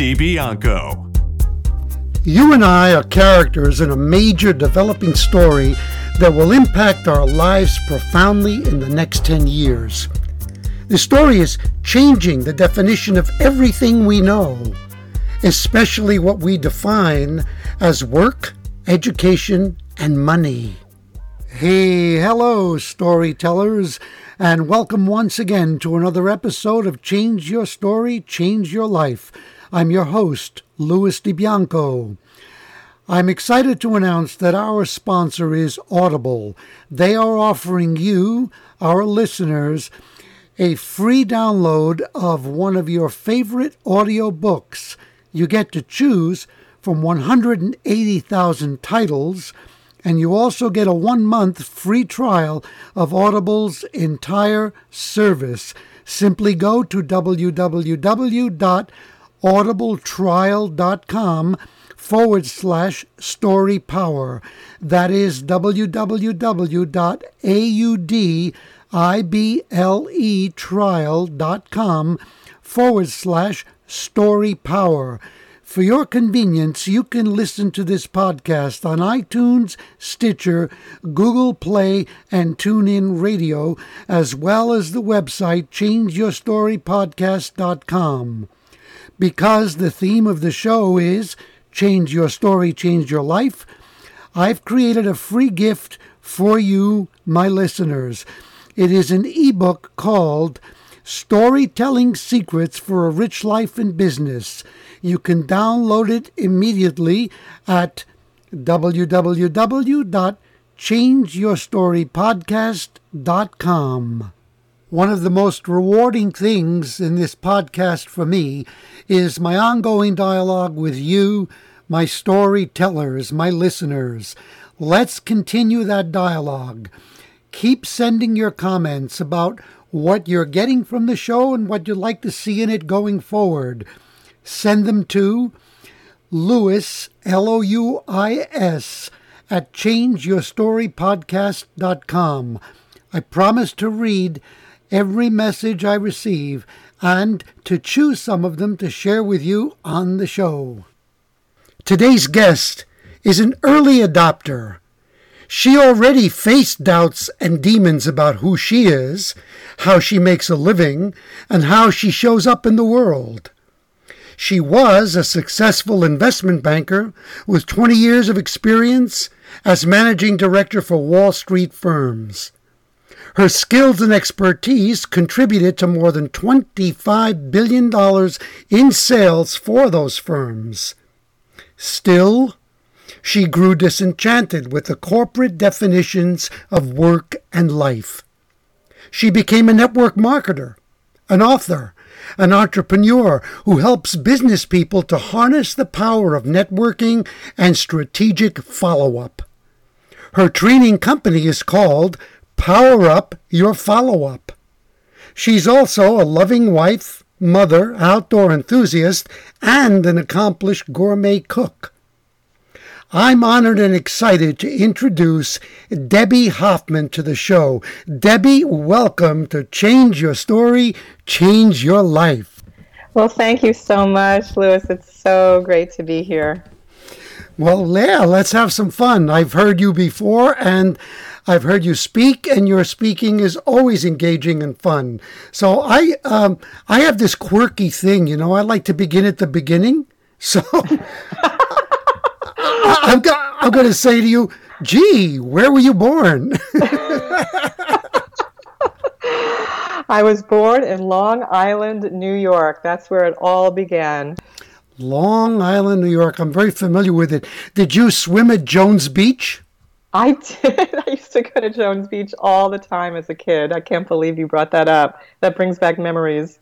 DiBianco. You and I are characters in a major developing story that will impact our lives profoundly in the next 10 years. The story is changing the definition of everything we know, especially what we define as work, education, and money. Hey, hello, storytellers, and welcome once again to another episode of Change Your Story, Change Your Life. I'm your host, Louis DiBianco. I'm excited to announce that our sponsor is Audible. They are offering you, our listeners, a free download of one of your favorite audio books. You get to choose from 180,000 titles, and you also get a one month free trial of Audible's entire service. Simply go to www.audibletrial.com forward slash story power. That is www.audibletrial.com forward slash story power. For your convenience, you can listen to this podcast on iTunes, Stitcher, Google Play, and TuneIn Radio, as well as the website changeyourstorypodcast.com. Because the theme of the show is Change Your Story, Change Your Life, I've created a free gift for you, my listeners. It is an ebook called Storytelling Secrets for a Rich Life in Business. You can download it immediately at www.changeyourstorypodcast.com. One of the most rewarding things in this podcast for me is my ongoing dialogue with you, my storytellers, my listeners. Let's continue that dialogue. Keep sending your comments about what you're getting from the show and what you'd like to see in it going forward. Send them to Louis, L O U I S, at changeyourstorypodcast.com. I promise to read every message I receive and to choose some of them to share with you on the show. Today's guest is an early adopter. She already faced doubts and demons about who she is, how she makes a living, and how she shows up in the world. She was a successful investment banker with 20 years of experience as managing director for Wall Street firms. Her skills and expertise contributed to more than $25 billion in sales for those firms. Still, she grew disenchanted with the corporate definitions of work and life. She became a network marketer, an author, an entrepreneur who helps business people to harness the power of networking and strategic follow up. Her training company is called Power Up Your Follow Up. She's also a loving wife, mother, outdoor enthusiast, and an accomplished gourmet cook. I'm honored and excited to introduce Debbie Hoffman to the show. Debbie, welcome to Change Your Story, Change Your Life. Well, thank you so much, Louis. It's so great to be here. Well, yeah, let's have some fun. I've heard you before and I've heard you speak, and your speaking is always engaging and fun. So I, um, I have this quirky thing, you know. I like to begin at the beginning. So I'm, go- I'm going to say to you, gee, where were you born? I was born in Long Island, New York. That's where it all began. Long Island, New York. I'm very familiar with it. Did you swim at Jones Beach? I did. I used to go to Jones Beach all the time as a kid. I can't believe you brought that up. That brings back memories.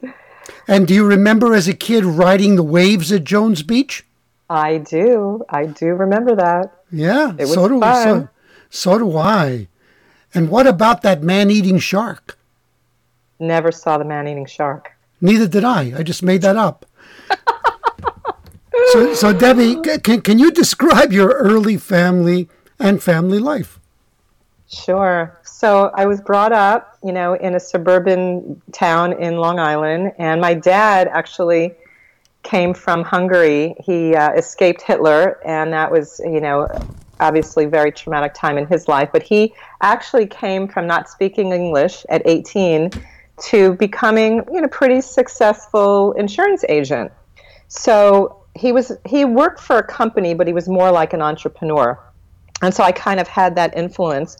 And do you remember as a kid riding the waves at Jones Beach? I do. I do remember that. Yeah, It was so do fun. so, so do I. And what about that man-eating shark? Never saw the man-eating shark. Neither did I. I just made that up. so, so Debbie, can can you describe your early family and family life? Sure. So I was brought up, you know, in a suburban town in Long Island, and my dad actually came from Hungary. He uh, escaped Hitler, and that was, you know, obviously very traumatic time in his life. But he actually came from not speaking English at 18 to becoming, you know, pretty successful insurance agent. So he was he worked for a company, but he was more like an entrepreneur. And so I kind of had that influence.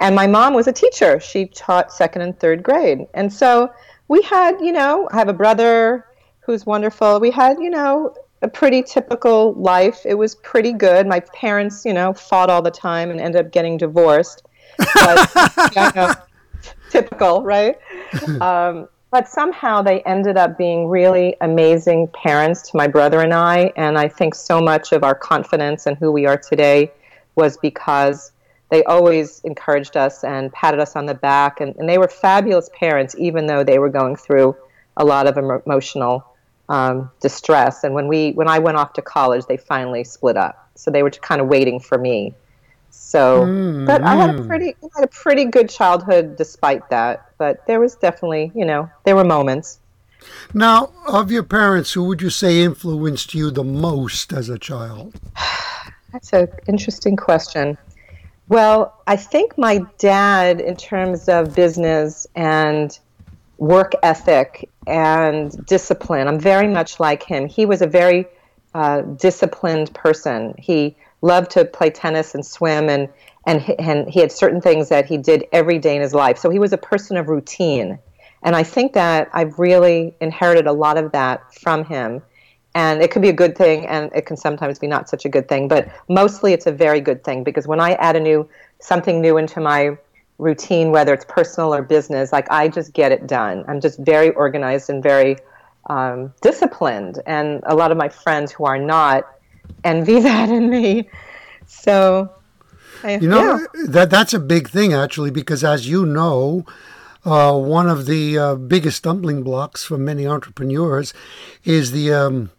And my mom was a teacher. She taught second and third grade. And so we had, you know, I have a brother who's wonderful. We had, you know, a pretty typical life. It was pretty good. My parents, you know, fought all the time and ended up getting divorced. But, I know, typical, right? Um, but somehow they ended up being really amazing parents to my brother and I. And I think so much of our confidence and who we are today was because they always encouraged us and patted us on the back. And, and they were fabulous parents, even though they were going through a lot of emotional um, distress. And when, we, when I went off to college, they finally split up. So they were kind of waiting for me. So, but I had a pretty, I had a pretty good childhood despite that. But there was definitely, you know, there were moments. Now, of your parents, who would you say influenced you the most as a child? That's an interesting question. Well, I think my dad, in terms of business and work ethic and discipline, I'm very much like him. He was a very uh, disciplined person. He loved to play tennis and swim, and, and, and he had certain things that he did every day in his life. So he was a person of routine. And I think that I've really inherited a lot of that from him and it could be a good thing and it can sometimes be not such a good thing but mostly it's a very good thing because when i add a new something new into my routine whether it's personal or business like i just get it done i'm just very organized and very um, disciplined and a lot of my friends who are not envy that in me so I, You know yeah. that that's a big thing actually, because as you know, uh, one of the uh, biggest stumbling blocks for many entrepreneurs is the um,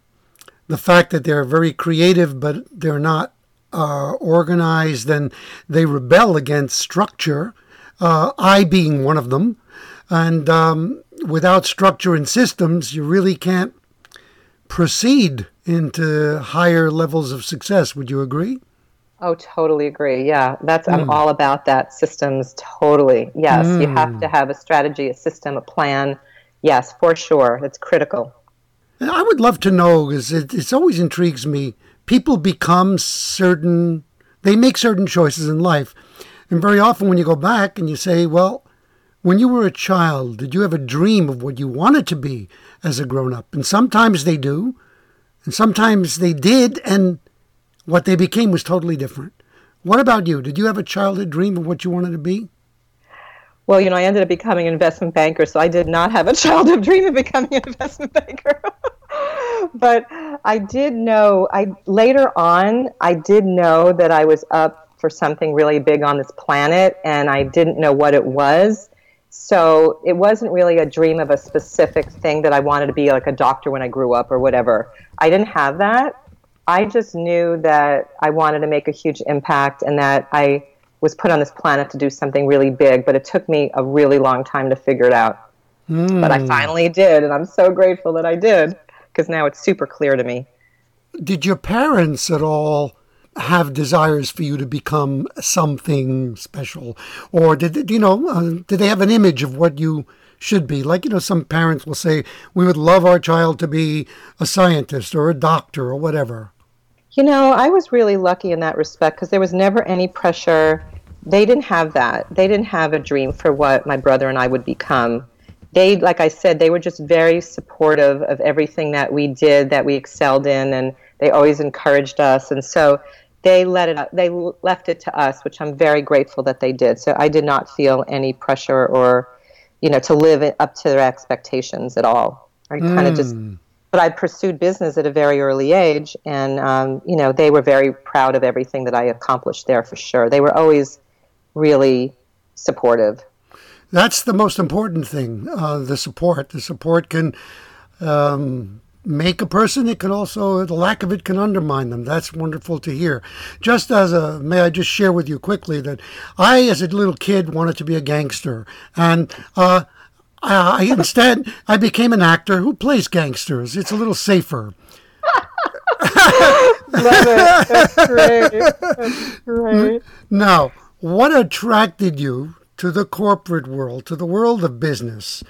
the fact that they're very creative, but they're not uh, organized, and they rebel against structure. Uh, I being one of them, and um, without structure and systems, you really can't proceed into higher levels of success. Would you agree? Oh, totally agree. Yeah, that's I'm all about that. Systems, totally. Yes, you have to have a strategy, a system, a plan. Yes, for sure. It's critical. I would love to know because it it's always intrigues me. People become certain, they make certain choices in life. And very often when you go back and you say, well, when you were a child, did you have a dream of what you wanted to be as a grown up? And sometimes they do, and sometimes they did, and what they became was totally different. What about you? Did you have a childhood dream of what you wanted to be? Well, you know, I ended up becoming an investment banker, so I did not have a childhood dream of becoming an investment banker. but I did know, I later on, I did know that I was up for something really big on this planet, and I didn't know what it was. So it wasn't really a dream of a specific thing that I wanted to be like a doctor when I grew up or whatever. I didn't have that. I just knew that I wanted to make a huge impact and that I was put on this planet to do something really big, but it took me a really long time to figure it out. But I finally did, and I'm so grateful that I did because now it's super clear to me. Did your parents at all have desires for you to become something special, or did you know? Uh, did they have an image of what you should be? Like you know, some parents will say we would love our child to be a scientist or a doctor or whatever. You know, I was really lucky in that respect because there was never any pressure. They didn't have that. They didn't have a dream for what my brother and I would become. They, like I said, they were just very supportive of everything that we did, that we excelled in, and they always encouraged us. And so they let it. They left it to us, which I'm very grateful that they did. So I did not feel any pressure or, you know, to live up to their expectations at all. I kind of just, but I pursued business at a very early age, and um, you know they were very proud of everything that I accomplished there for sure. They were always really supportive. That's the most important thing. Uh, the support. The support can um, make a person. It can also the lack of it can undermine them. That's wonderful to hear. Just as a may I just share with you quickly that I, as a little kid, wanted to be a gangster, and uh, I, instead I became an actor who plays gangsters. It's a little safer. Love it. That's great. That's great. Now, what attracted you to the corporate world, to the world of business?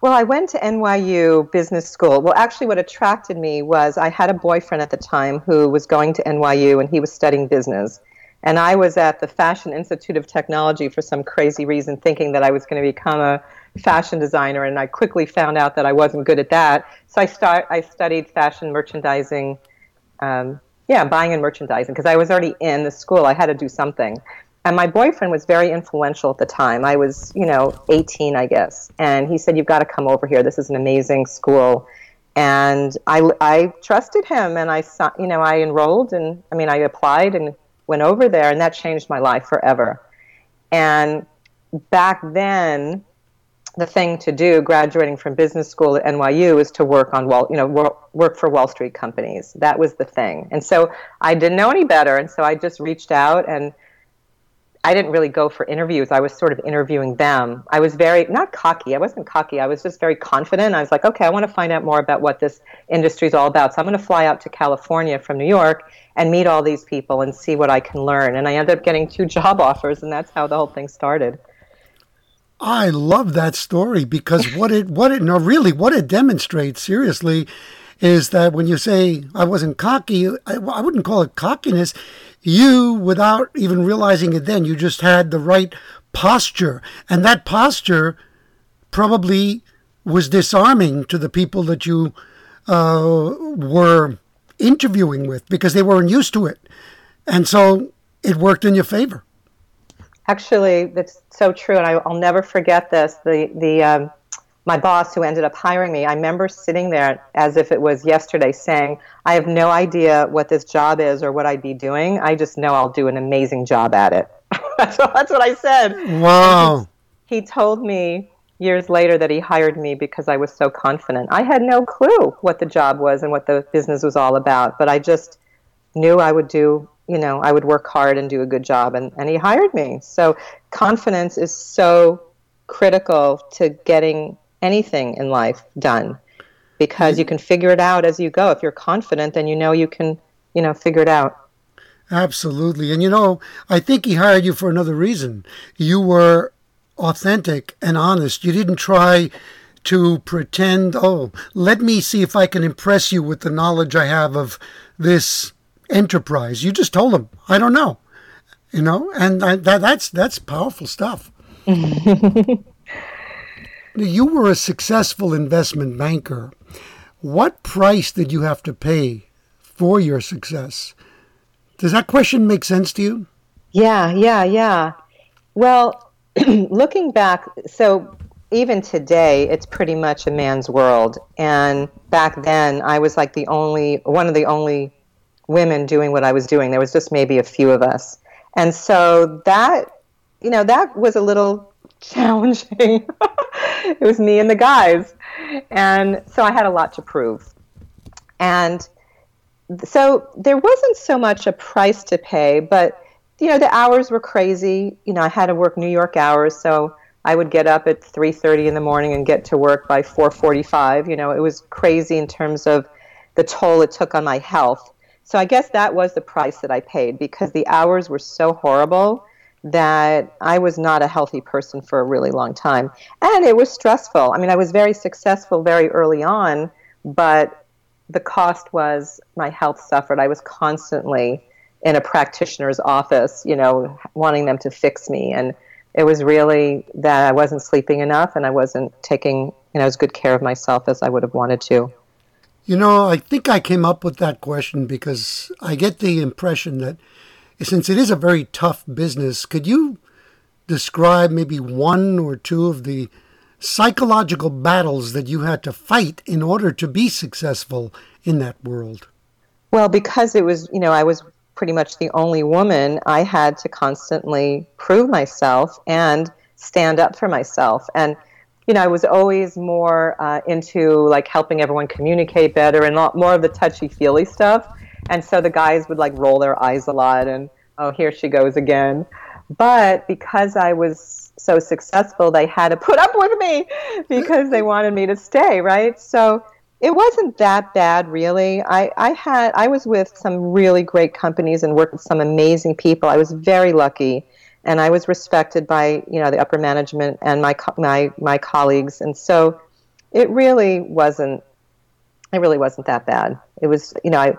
Well, I went to NYU Business School. Well, actually, what attracted me was I had a boyfriend at the time who was going to NYU and he was studying business. And I was at the Fashion Institute of Technology for some crazy reason, thinking that I was going to become a fashion designer. And I quickly found out that I wasn't good at that. So I, start, I studied fashion merchandising, um, yeah, buying and merchandising, because I was already in the school. I had to do something. And my boyfriend was very influential at the time. I was, you know, 18, I guess. And he said, You've got to come over here. This is an amazing school. And I, I trusted him and I, you know, I enrolled and I mean, I applied and went over there and that changed my life forever. And back then, the thing to do graduating from business school at NYU is to work on Wall, you know, work, work for Wall Street companies. That was the thing. And so I didn't know any better. And so I just reached out and I didn't really go for interviews. I was sort of interviewing them. I was very, not cocky. I wasn't cocky. I was just very confident. I was like, okay, I want to find out more about what this industry is all about. So I'm going to fly out to California from New York and meet all these people and see what I can learn. And I ended up getting two job offers, and that's how the whole thing started. I love that story because what it, what it, no, really, what it demonstrates, seriously, is that when you say I wasn't cocky, I, I wouldn't call it cockiness you, without even realizing it then, you just had the right posture. And that posture probably was disarming to the people that you uh, were interviewing with because they weren't used to it. And so it worked in your favor. Actually, that's so true. And I, will never forget this. The, the, um, my boss who ended up hiring me, I remember sitting there as if it was yesterday saying, I have no idea what this job is or what I'd be doing. I just know I'll do an amazing job at it. that's, what, that's what I said. Wow. He, he told me years later that he hired me because I was so confident. I had no clue what the job was and what the business was all about, but I just knew I would do, you know, I would work hard and do a good job, and, and he hired me. So confidence is so critical to getting anything in life done because you can figure it out as you go. If you're confident, then you know you can, you know, figure it out. Absolutely. And you know, I think he hired you for another reason. You were authentic and honest. You didn't try to pretend, oh, let me see if I can impress you with the knowledge I have of this enterprise. You just told him, I don't know. You know, and I, that, that's that's powerful stuff. You were a successful investment banker. What price did you have to pay for your success? Does that question make sense to you? Yeah, yeah, yeah. Well, looking back, so even today, it's pretty much a man's world. And back then, I was like the only, one of the only women doing what I was doing. There was just maybe a few of us. And so that, you know, that was a little challenging. it was me and the guys. And so I had a lot to prove. And so there wasn't so much a price to pay, but you know, the hours were crazy. You know, I had to work New York hours, so I would get up at 3:30 in the morning and get to work by 4:45. You know, it was crazy in terms of the toll it took on my health. So I guess that was the price that I paid because the hours were so horrible that I was not a healthy person for a really long time. And it was stressful. I mean, I was very successful very early on, but the cost was my health suffered. I was constantly in a practitioner's office, you know, wanting them to fix me. And it was really that I wasn't sleeping enough and I wasn't taking, you know, as good care of myself as I would have wanted to. You know, I think I came up with that question because I get the impression that since it is a very tough business, could you describe maybe one or two of the psychological battles that you had to fight in order to be successful in that world? Well, because it was, you know, I was pretty much the only woman, I had to constantly prove myself and stand up for myself. And, you know, I was always more uh, into like helping everyone communicate better and a lot more of the touchy feely stuff. And so the guys would like roll their eyes a lot and, oh, here she goes again. But because I was so successful, they had to put up with me because they wanted me to stay, right? So it wasn't that bad, really. I, I had I was with some really great companies and worked with some amazing people. I was very lucky, and I was respected by you know the upper management and my my my colleagues, and so it really wasn't it really wasn't that bad. It was you know I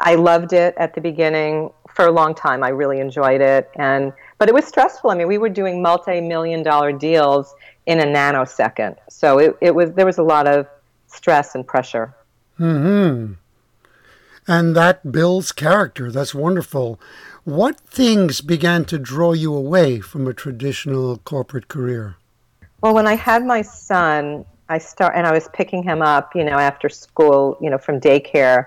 I loved it at the beginning for a long time. I really enjoyed it, and but it was stressful. I mean, we were doing multi-million dollar deals in a nanosecond, so it, it was there was a lot of stress and pressure. Hmm. And that builds character. That's wonderful. What things began to draw you away from a traditional corporate career? Well, when I had my son, I start and I was picking him up, you know, after school, you know, from daycare,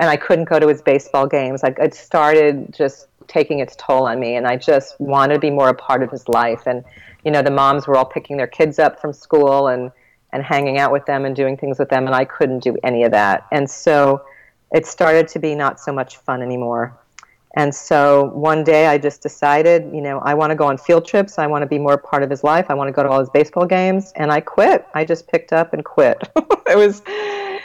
and I couldn't go to his baseball games. Like it started just taking its toll on me, and I just wanted to be more a part of his life. And you know, the moms were all picking their kids up from school and and hanging out with them and doing things with them, and I couldn't do any of that. And so it started to be not so much fun anymore. And so one day I just decided, you know, I want to go on field trips. I want to be more part of his life. I want to go to all his baseball games. And I quit. I just picked up and quit. it was,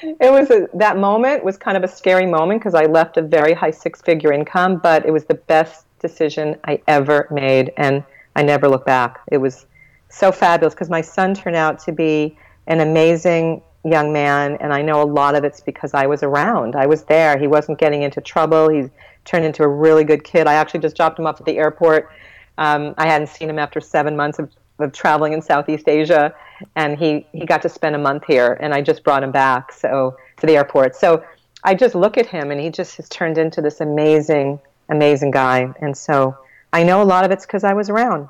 it was a, that moment was kind of a scary moment because I left a very high six figure income, but it was the best decision I ever made. And I never look back. It was so fabulous because my son turned out to be an amazing young man, and I know a lot of it's because I was around. I was there. He wasn't getting into trouble. He turned into a really good kid. I actually just dropped him off at the airport. Um, I hadn't seen him after seven months of, of traveling in Southeast Asia, and he, he got to spend a month here, and I just brought him back so to the airport. So I just look at him, and he just has turned into this amazing, amazing guy. And so I know a lot of it's because I was around.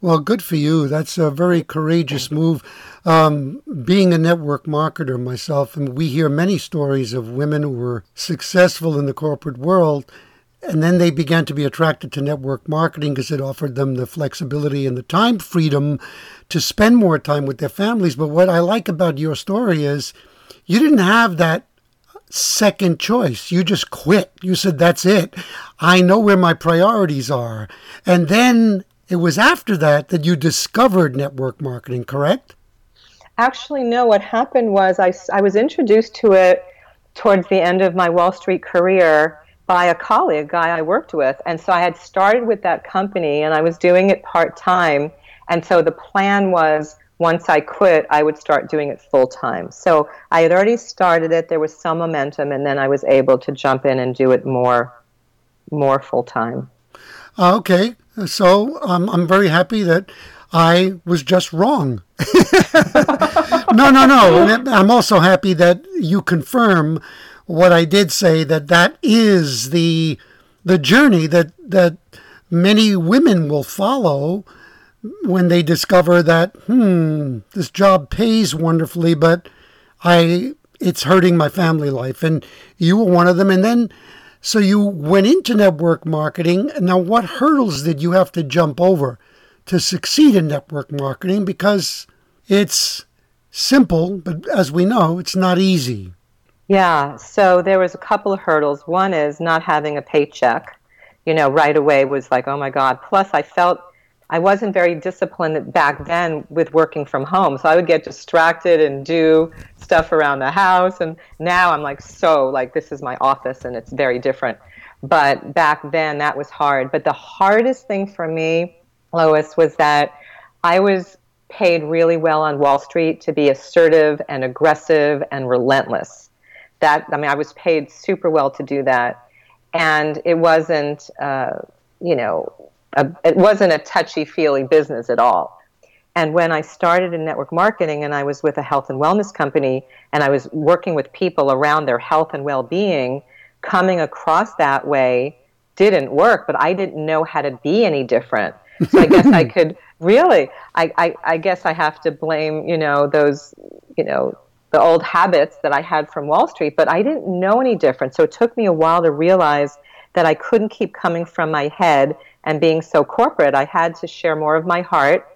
Well, good for you. That's a very courageous move. Um, being a network marketer myself, and we hear many stories of women who were successful in the corporate world, and then they began to be attracted to network marketing because it offered them the flexibility and the time freedom to spend more time with their families. But what I like about your story is you didn't have that second choice. You just quit. You said, That's it. I know where my priorities are. And then it was after that that you discovered network marketing, correct? Actually, no. What happened was I, I was introduced to it towards the end of my Wall Street career by a colleague, a guy I worked with. And so I had started with that company and I was doing it part time. And so the plan was once I quit, I would start doing it full time. So I had already started it, there was some momentum, and then I was able to jump in and do it more more full time. Uh, okay. So um, I'm very happy that I was just wrong. no, no, no. I'm also happy that you confirm what I did say that that is the the journey that that many women will follow when they discover that hmm this job pays wonderfully but I it's hurting my family life and you were one of them and then so you went into network marketing. Now, what hurdles did you have to jump over to succeed in network marketing? Because it's simple, but as we know, it's not easy. Yeah, so there was a couple of hurdles. One is not having a paycheck. You know, right away was like, oh my God. Plus, I felt I wasn't very disciplined back then with working from home. So I would get distracted and do stuff around the house. And now I'm like, so, like, this is my office and it's very different. But back then, that was hard. But the hardest thing for me, Louis, was that I was paid really well on Wall Street to be assertive and aggressive and relentless. That, I mean, I was paid super well to do that. And it wasn't, uh, you know, a, it wasn't a touchy feely business at all. And when I started in network marketing and I was with a health and wellness company and I was working with people around their health and well being, coming across that way didn't work, but I didn't know how to be any different. So I guess I could Really, I, I, I guess I have to blame you know those you know the old habits that I had from Wall Street, but I didn't know any different. So it took me a while to realize that I couldn't keep coming from my head and being so corporate. I had to share more of my heart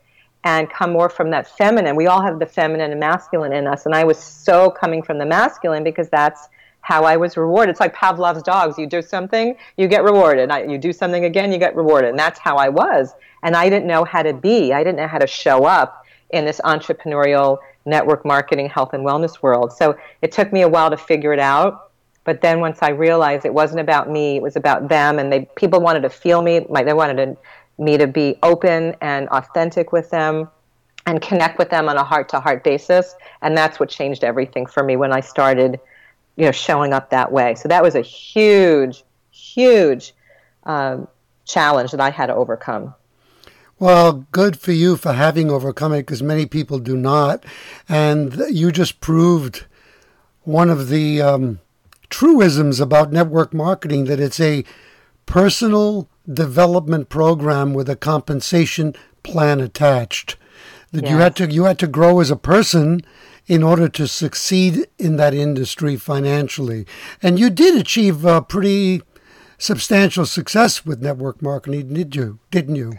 and come more from that feminine. We all have the feminine and masculine in us, and I was so coming from the masculine because that's how I was rewarded. It's like Pavlov's dogs. You do something, you get rewarded. You do something again, you get rewarded. And that's how I was. And I didn't know how to be. I didn't know how to show up in this entrepreneurial network marketing, health and wellness world. So it took me a while to figure it out. But then once I realized it wasn't about me, it was about them, and they people wanted to feel me. My, They wanted to, me to be open and authentic with them and connect with them on a heart to heart basis. And that's what changed everything for me when I started you know showing up that way. So that was a huge, huge um, challenge that I had to overcome. Well, good for you for having overcome it because many people do not. And you just proved one of the um, truisms about network marketing that it's a personal development program with a compensation plan attached. That you had to you had to grow as a person in order to succeed in that industry financially. And you did achieve a pretty substantial success with network marketing, did you? Didn't you?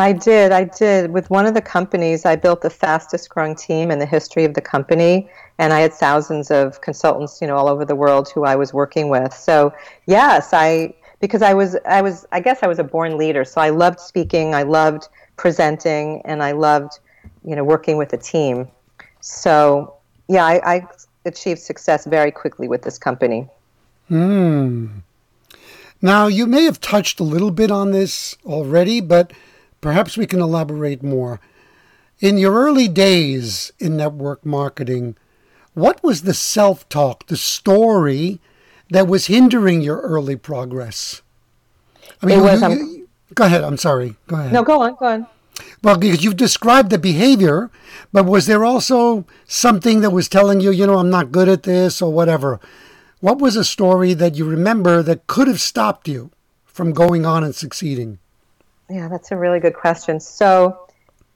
I did. I did. With one of the companies, I built the fastest growing team in the history of the company, and I had thousands of consultants, you know, all over the world who I was working with. So, yes, I because I was I was I guess I was a born leader. So I loved speaking, I loved presenting, and I loved, you know, working with a team. So, yeah, I, I achieved success very quickly with this company. Hmm. Now, you may have touched a little bit on this already, but perhaps we can elaborate more. In your early days in network marketing, what was the self talk, the story that was hindering your early progress? I mean, it was, you, um, you, go ahead. I'm sorry. Go ahead. No, go on. Go on. Well, because you've described the behavior, but was there also something that was telling you, you know, I'm not good at this or whatever? What was a story that you remember that could have stopped you from going on and succeeding? Yeah, that's a really good question. So,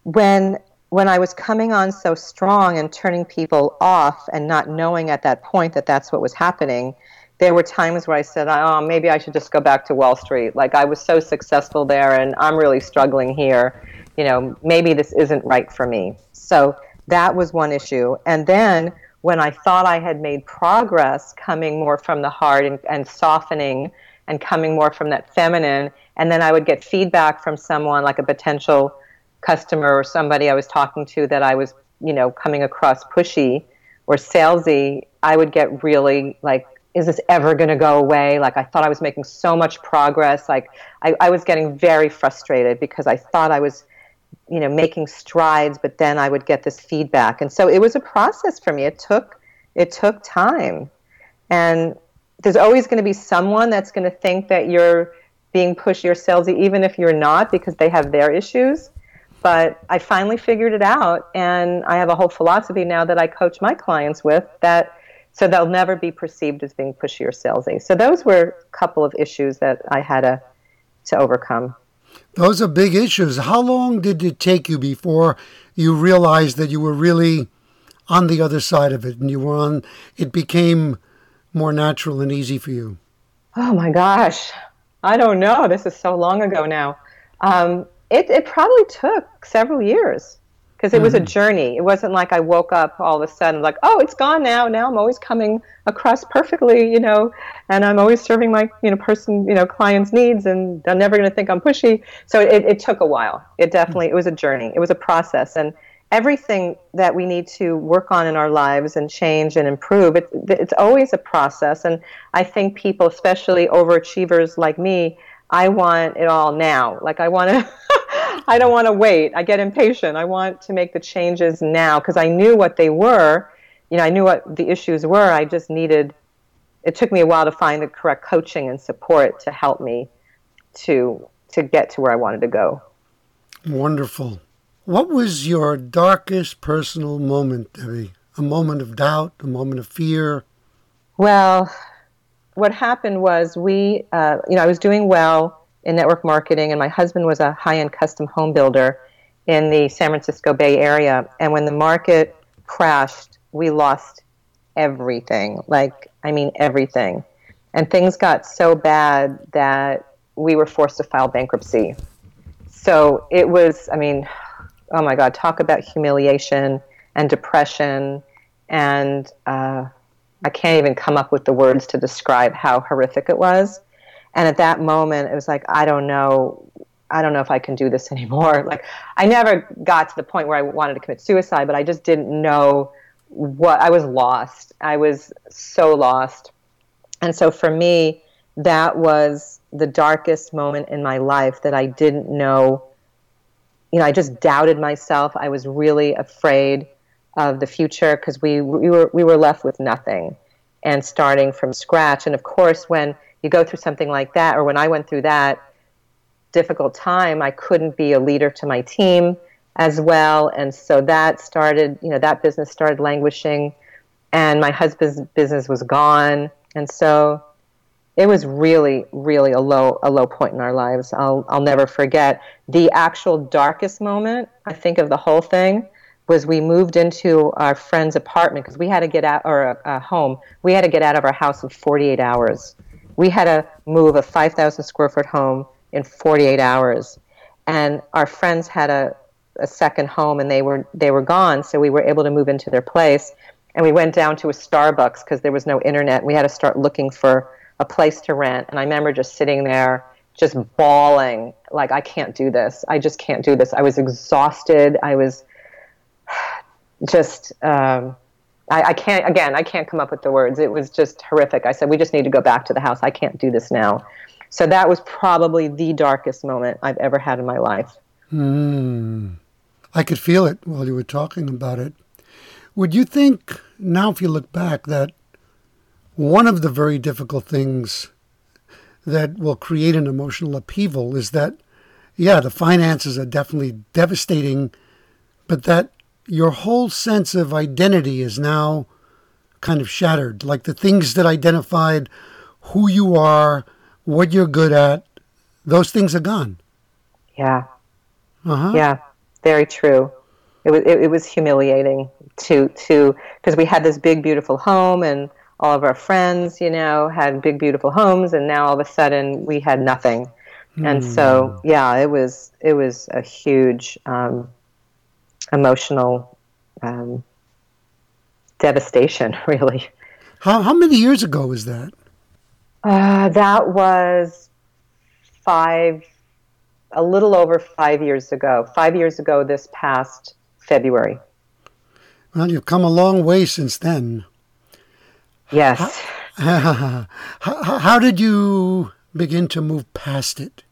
when when I was coming on so strong and turning people off and not knowing at that point that that's what was happening, there were times where I said, "Oh, maybe I should just go back to Wall Street. Like I was so successful there, and I'm really struggling here." you know, maybe this isn't right for me. So that was one issue. And then when I thought I had made progress coming more from the heart and, and softening and coming more from that feminine, and then I would get feedback from someone like a potential customer or somebody I was talking to that I was, you know, coming across pushy or salesy, I would get really like, is this ever going to go away? Like, I thought I was making so much progress. Like, I, I was getting very frustrated because I thought I was you know making strides but then i would get this feedback and so it was a process for me it took it took time and there's always going to be someone that's going to think that you're being pushy or salesy even if you're not because they have their issues but i finally figured it out and i have a whole philosophy now that i coach my clients with that so they'll never be perceived as being pushy or salesy so those were a couple of issues that i had to to overcome those are big issues. How long did it take you before you realized that you were really on the other side of it and you were on it became more natural and easy for you? Oh my gosh. I don't know. This is so long ago now. Um, it, it probably took several years because it was a mm-hmm. journey. It wasn't like I woke up all of a sudden like, oh, it's gone now. Now I'm always coming across perfectly, you know, and I'm always serving my, you know, person, you know, clients' needs, and they're never going to think I'm pushy. So it, it took a while. It definitely it was a journey. It was a process, and everything that we need to work on in our lives and change and improve, it, it's always a process. And I think people, especially overachievers like me, I want it all now. Like I want to. I don't want to wait. I get impatient. I want to make the changes now because I knew what they were. You know, I knew what the issues were. I just needed. It took me a while to find the correct coaching and support to help me to to get to where I wanted to go. Wonderful. What was your darkest personal moment, Debbie? A moment of doubt, a moment of fear? Well, what happened was we, uh, you know, I was doing well in network marketing, and my husband was a high end custom home builder. in the San Francisco Bay Area. And when the market crashed, we lost everything. Like, I mean, everything. And things got so bad that we were forced to file bankruptcy. So it was, I mean, oh my God, talk about humiliation and depression. And uh, I can't even come up with the words to describe how horrific it was. And at that moment, it was like, I don't know. I don't know if I can do this anymore. Like, I never got to the point where I wanted to commit suicide, but I just didn't know what I was lost. I was so lost. And so for me, that was the darkest moment in my life that I didn't know. You know, I just doubted myself. I was really afraid of the future because we we were we were left with nothing and starting from scratch. And of course, when you go through something like that, or when I went through that difficult time, I couldn't be a leader to my team as well. And so that started, you know, that business started languishing, and my husband's business was gone. And so it was really, really a low, a low point in our lives. I'll, I'll never forget the actual darkest moment. I think of the whole thing was we moved into our friend's apartment because we had to get out or a, a, home. We had to get out of our house in 48 hours. We had to move a 5,000 square foot home in 48 hours, and our friends had a, a second home and they were they were gone. So we were able to move into their place, and we went down to a Starbucks because there was no internet. We had to start looking for a place to rent, and I remember just sitting there just bawling like I can't do this. I just can't do this. I was exhausted. I was just um, I, I, can't again i can't come up with the words it was just horrific i said we just need to go back to the house i can't do this now so that was probably the darkest moment i've ever had in my life mm. i could feel it while you were talking about it would you think now if you look back that one of the very difficult things that will create an emotional upheaval is that yeah the finances are definitely devastating but that your whole sense of identity is now kind of shattered. Like the things that identified who you are, what you're good at, those things are gone. Yeah. Uh-huh. Yeah. Very true. It was it, it was humiliating to to because we had this big beautiful home and all of our friends, you know, had big beautiful homes, and now all of a sudden we had nothing. And so, hmm. yeah, it was it was a huge um, emotional um, devastation, really. How, how many years ago was that? Uh, that was five, a little over five years ago. Five years ago, this past February. Well, you've come a long way since then. Yes. How, how, how did you begin to move past it?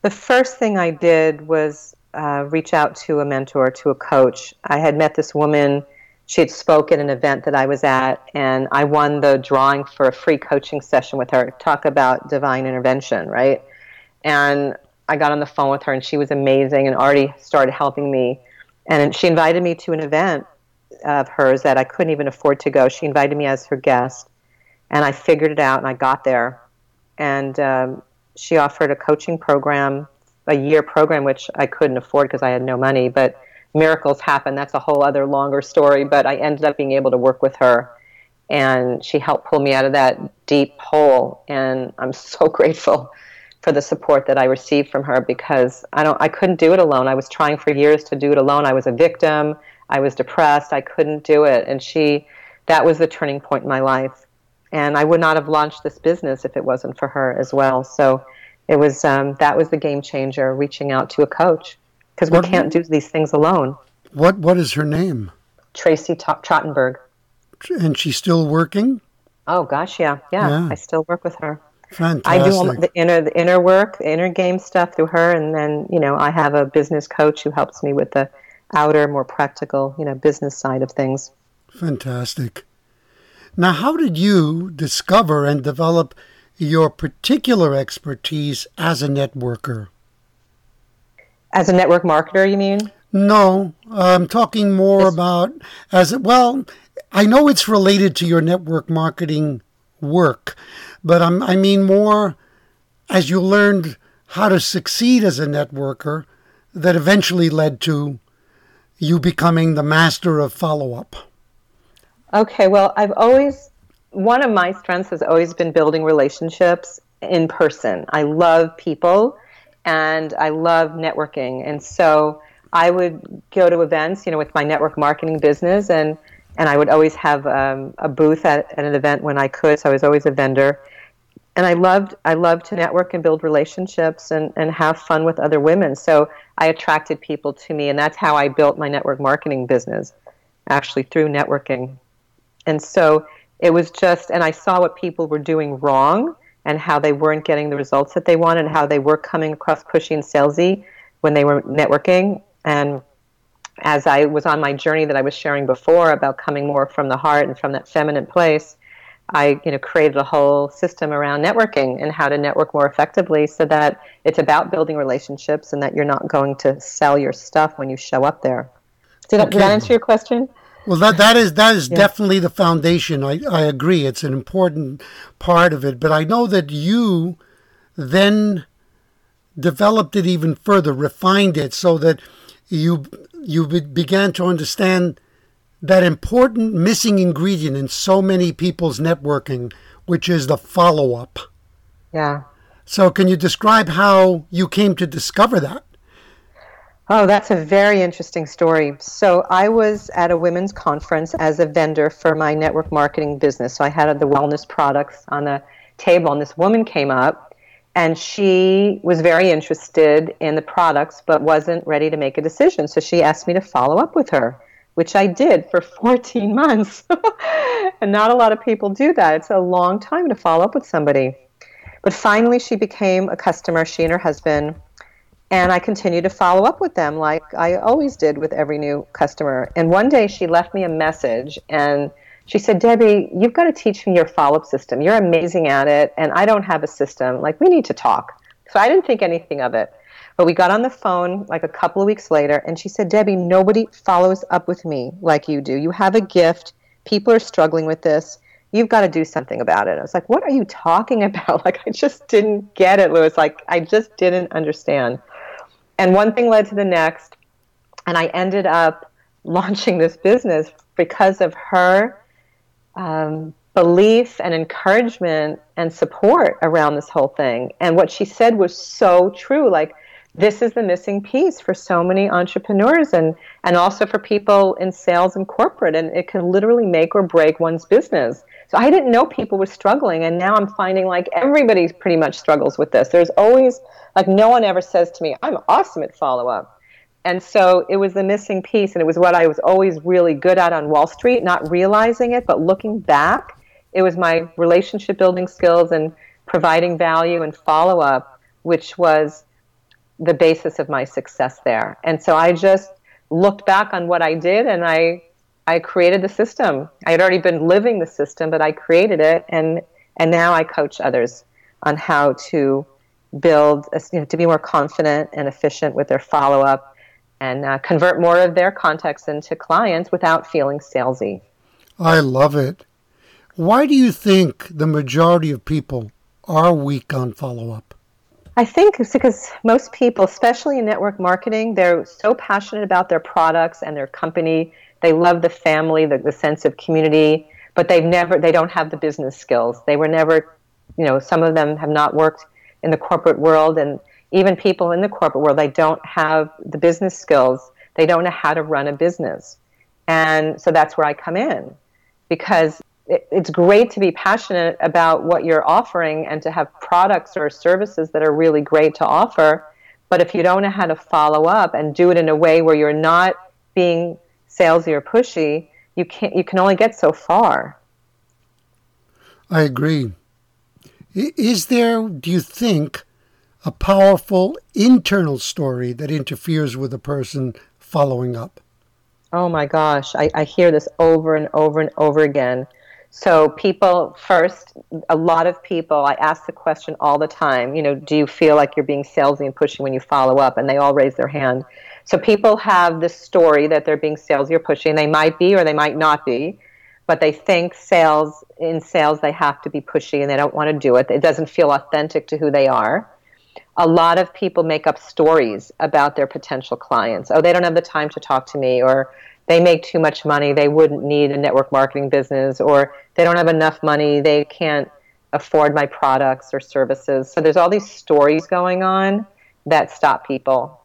The first thing I did was uh, reach out to a mentor, to a coach. I had met this woman. She had spoke at an event that I was at, and I won the drawing for a free coaching session with her. Talk about divine intervention, right? And I got on the phone with her, and she was amazing and already started helping me. And she invited me to an event of hers that I couldn't even afford to go. She invited me as her guest, and I figured it out, and I got there. And um, she offered a coaching program a year program, which I couldn't afford because I had no money. But miracles happen. That's a whole other longer story. But I ended up being able to work with her, and she helped pull me out of that deep hole. And I'm so grateful for the support that I received from her because I don't I couldn't do it alone. I was trying for years to do it alone. I was a victim. I was depressed. I couldn't do it. And she that was the turning point in my life. And I would not have launched this business if it wasn't for her as well. So it was um, that was the game changer. Reaching out to a coach because we can't do these things alone. What What is her name? Tracy Trottenberg. And she's still working. Oh gosh, yeah, yeah. yeah. I still work with her. Fantastic. I do all the inner the inner work, the inner game stuff through her, and then you know I have a business coach who helps me with the outer, more practical, you know, business side of things. Fantastic. Now, how did you discover and develop your particular expertise as a networker? As a network marketer, you mean? No, I'm talking more it's, about as well. I know it's related to your network marketing work, but I'm, I mean more as you learned how to succeed as a networker. that eventually led to you becoming the master of follow up? Okay, well, I've always, one of my strengths has always been building relationships in person. I love people and I love networking. And so I would go to events, you know, with my network marketing business and and I would always have um, a booth at, at an event when I could. So I was always a vendor, and I loved I loved to network and build relationships and and have fun with other women. So I attracted people to me, and that's how I built my network marketing business, actually through networking. And so it was just, and I saw what people were doing wrong and how they weren't getting the results that they wanted, and how they were coming across pushy and salesy when they were networking. And as I was on my journey that I was sharing before about coming more from the heart and from that feminine place, I you know created a whole system around networking and how to network more effectively so that it's about building relationships and that you're not going to sell your stuff when you show up there. Did, okay. that, did that answer your question? Well, that that is that is yeah. definitely the foundation. I, I agree. It's an important part of it. But I know that you then developed it even further, refined it so that you you began to understand that important missing ingredient in so many people's networking, which is the follow up. Yeah. So, can you describe how you came to discover that? Oh, that's a very interesting story. So, I was at a women's conference as a vendor for my network marketing business. So, I had the wellness products on the table, and this woman came up and she was very interested in the products but wasn't ready to make a decision. So, she asked me to follow up with her which I did for 14 months. and not a lot of people do that. It's a long time to follow up with somebody. But finally, she became a customer, she and her husband. And I continued to follow up with them like I always did with every new customer. And one day she left me a message and she said, Debbie, you've got to teach me your follow up system. You're amazing at it, and I don't have a system. Like, we need to talk. So I didn't think anything of it. But we got on the phone like a couple of weeks later, and she said, Debbie, nobody follows up with me like you do. You have a gift. People are struggling with this. You've got to do something about it. I was like, What are you talking about? Like, I just didn't get it, Louis. Like, I just didn't understand. And one thing led to the next, and I ended up launching this business because of her um, belief and encouragement and support around this whole thing. And what she said was so true. Like, this is the missing piece for so many entrepreneurs and, and also for people in sales and corporate. And it can literally make or break one's business. So I didn't know people were struggling. And now I'm finding like everybody pretty much struggles with this. There's always, like, no one ever says to me, I'm awesome at follow up. And so it was the missing piece. And it was what I was always really good at on Wall Street, not realizing it, but looking back, it was my relationship building skills and providing value and follow up, which was the basis of my success there. And so I just looked back on what I did and I I created the system. I had already been living the system, but I created it and and now I coach others on how to build you know, to be more confident and efficient with their follow up and uh, convert more of their contacts into clients without feeling salesy. I love it. Why do you think the majority of people are weak on follow up? I think it's because most people, especially in network marketing, they're so passionate about their products and their company. They love the family, the, the sense of community, but they've never, they don't have the business skills. They were never, you know, some of them have not worked in the corporate world, and even people in the corporate world, they don't have the business skills. They don't know how to run a business. And so that's where I come in because it, it's great to be passionate about what you're offering and to have products or services that are really great to offer. But if you don't know how to follow up and do it in a way where you're not being salesy or pushy, you can't. You can only get so far. I agree. Is there, do you think, a powerful internal story that interferes with a person following up? Oh my gosh, I, I hear this over and over and over again. So people first, a lot of people, I ask the question all the time, you know, do you feel like you're being salesy and pushy when you follow up? And they all raise their hand. So people have this story that they're being salesy or pushy, and they might be or they might not be, but they think sales in sales they have to be pushy and they don't want to do it. It doesn't feel authentic to who they are. a lot of people make up stories about their potential clients. Oh, they don't have the time to talk to me, or they make too much money, they wouldn't need a network marketing business, or they don't have enough money, they can't afford my products or services. So there's all these stories going on that stop people.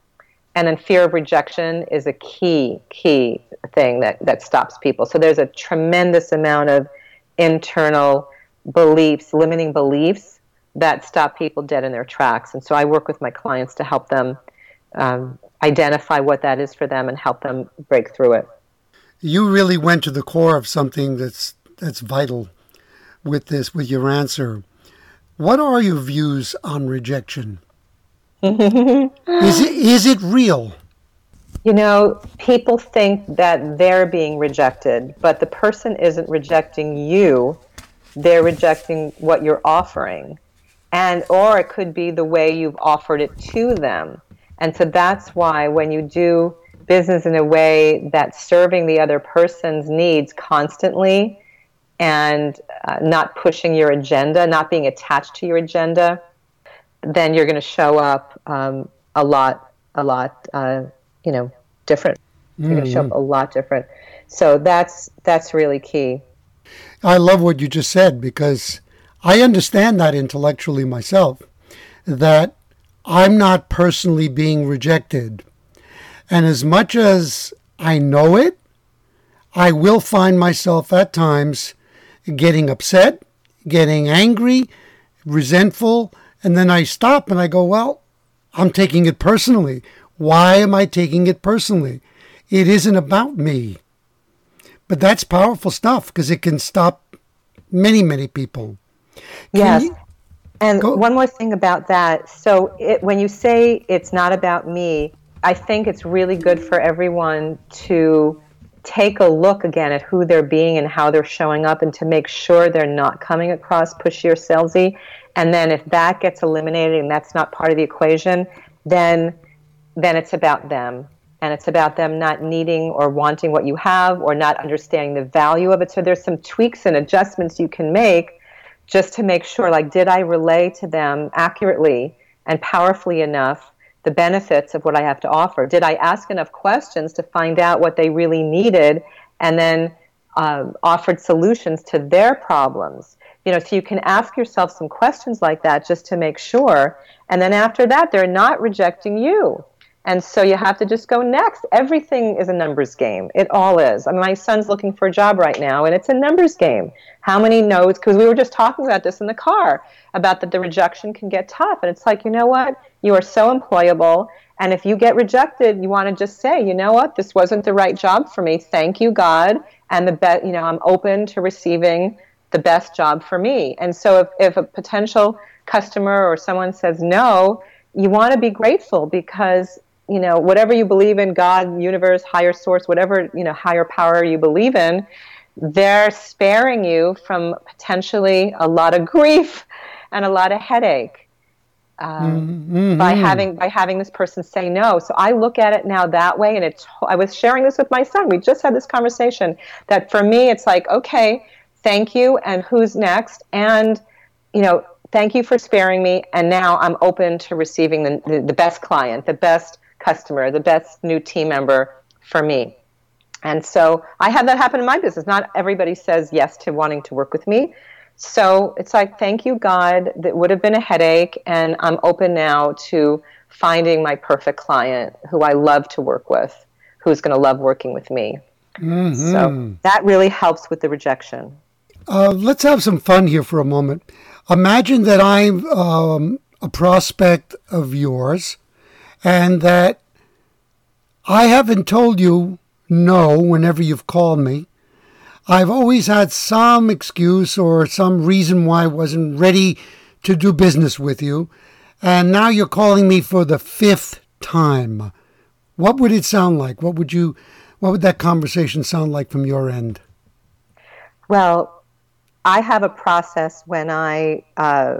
And then fear of rejection is a key, key thing that, that stops people. So there's a tremendous amount of internal beliefs, limiting beliefs that stop people dead in their tracks. And so I work with my clients to help them um, identify what that is for them and help them break through it. You really went to the core of something that's that's vital with this with your answer. What are your views on rejection? is it is it real? You know, people think that they're being rejected, but the person isn't rejecting you. They're rejecting what you're offering. And or it could be the way you've offered it to them. And so that's why when you do business in a way that's serving the other person's needs constantly and uh, not pushing your agenda, not being attached to your agenda, then you're going to show up um, a lot, a lot, uh, you know, different. You're going to show up mm-hmm. a lot different. So that's that's really key. I love what you just said because I understand that intellectually myself. That I'm not personally being rejected. And as much as I know it, I will find myself at times getting upset, getting angry, resentful, and then I stop and I go, well, I'm taking it personally. Why am I taking it personally? It isn't about me. But that's powerful stuff because it can stop many, many people. Can yes. You, and Go. one more thing about that. So, it, when you say it's not about me, I think it's really good for everyone to take a look again at who they're being and how they're showing up and to make sure they're not coming across pushy or salesy. And then if that gets eliminated and that's not part of the equation, then then it's about them. And it's about them not needing or wanting what you have or not understanding the value of it. So there's some tweaks and adjustments you can make just to make sure like did i relay to them accurately and powerfully enough the benefits of what i have to offer? Did i ask enough questions to find out what they really needed and then um, offered solutions to their problems? You know so you can ask yourself some questions like that just to make sure. And then after that they're not rejecting you and so you have to just go next. Everything is a numbers game. It all is. I mean, my son's looking for a job right now, and it's a numbers game. How many no's? Because we were just talking about this in the car about that the rejection can get tough. And it's like, you know what? You are so employable. And if you get rejected, you want to just say, you know what? This wasn't the right job for me. Thank you, God. And the bet, you know, I'm open to receiving the best job for me. And so if, if a potential customer or someone says no, you want to be grateful because you know, whatever you believe in, God, universe, higher source, whatever, you know, higher power you believe in, they're sparing you from potentially a lot of grief and a lot of headache um, mm-hmm. by having by having this person say no. So I look at it now that way, and it's. I was sharing this with my son. We just had this conversation that for me, it's like, okay, thank you, and who's next, and you know, thank you for sparing me, and now I'm open to receiving the, the, the best client, the best customer, the best new team member for me. And so I had that happen in my business. Not everybody says yes to wanting to work with me. So it's like, thank you, God. That would have been a headache. And I'm open now to finding my perfect client who I love to work with, who's going to love working with me. Mm-hmm. So that really helps with the rejection. Uh, let's have some fun here for a moment. Imagine that I'm um, a prospect of yours and that I haven't told you no whenever you've called me. I've always had some excuse or some reason why I wasn't ready to do business with you, and now you're calling me for the fifth time. What would it sound like? What would you what would that conversation sound like from your end? Well, I have a process when I uh,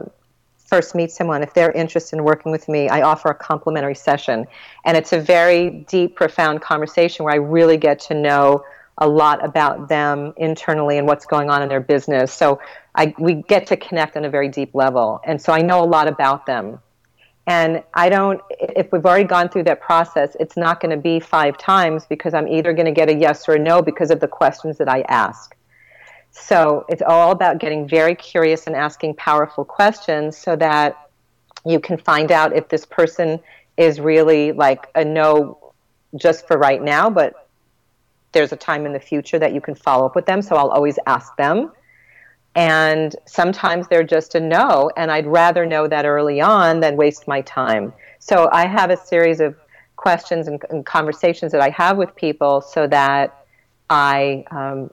first meet someone, if they're interested in working with me, I offer a complimentary session. And it's a very deep, profound conversation where I really get to know a lot about them internally and what's going on in their business. So I, we get to connect on a very deep level. And so I know a lot about them. And I don't, if we've already gone through that process, it's not going to be five times because I'm either going to get a yes or a no because of the questions that I ask. So it's all about getting very curious and asking powerful questions so that you can find out if this person is really like a no just for right now, but there's a time in the future that you can follow up with them. So I'll always ask them. And sometimes they're just a no, and I'd rather know that early on than waste my time. So I have a series of questions and, and conversations that I have with people so that I um,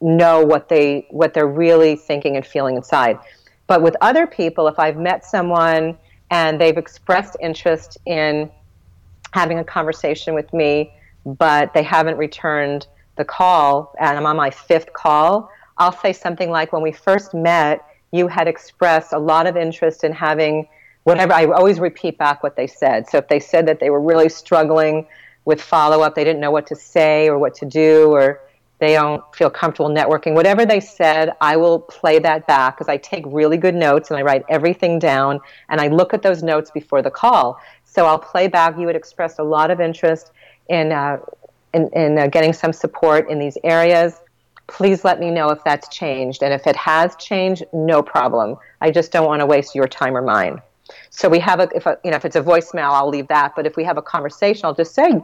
know what they what they're really thinking and feeling inside. But with other people, if I've met someone and they've expressed interest in having a conversation with me, but they haven't returned the call, and I'm on my fifth call, I'll say something like, When we first met, you had expressed a lot of interest in having whatever. I always repeat back what they said. So if they said that they were really struggling with follow up, they didn't know what to say or what to do, or they don't feel comfortable networking, whatever they said, I will play that back because I take really good notes and I write everything down and I look at those notes before the call. So I'll play back. You had expressed a lot of interest in, uh, in, in uh, getting some support in these areas. Please let me know if that's changed. And if it has changed, no problem. I just don't want to waste your time or mine. So we have a, if a, you know, if it's a voicemail, I'll leave that. But if we have a conversation, I'll just say,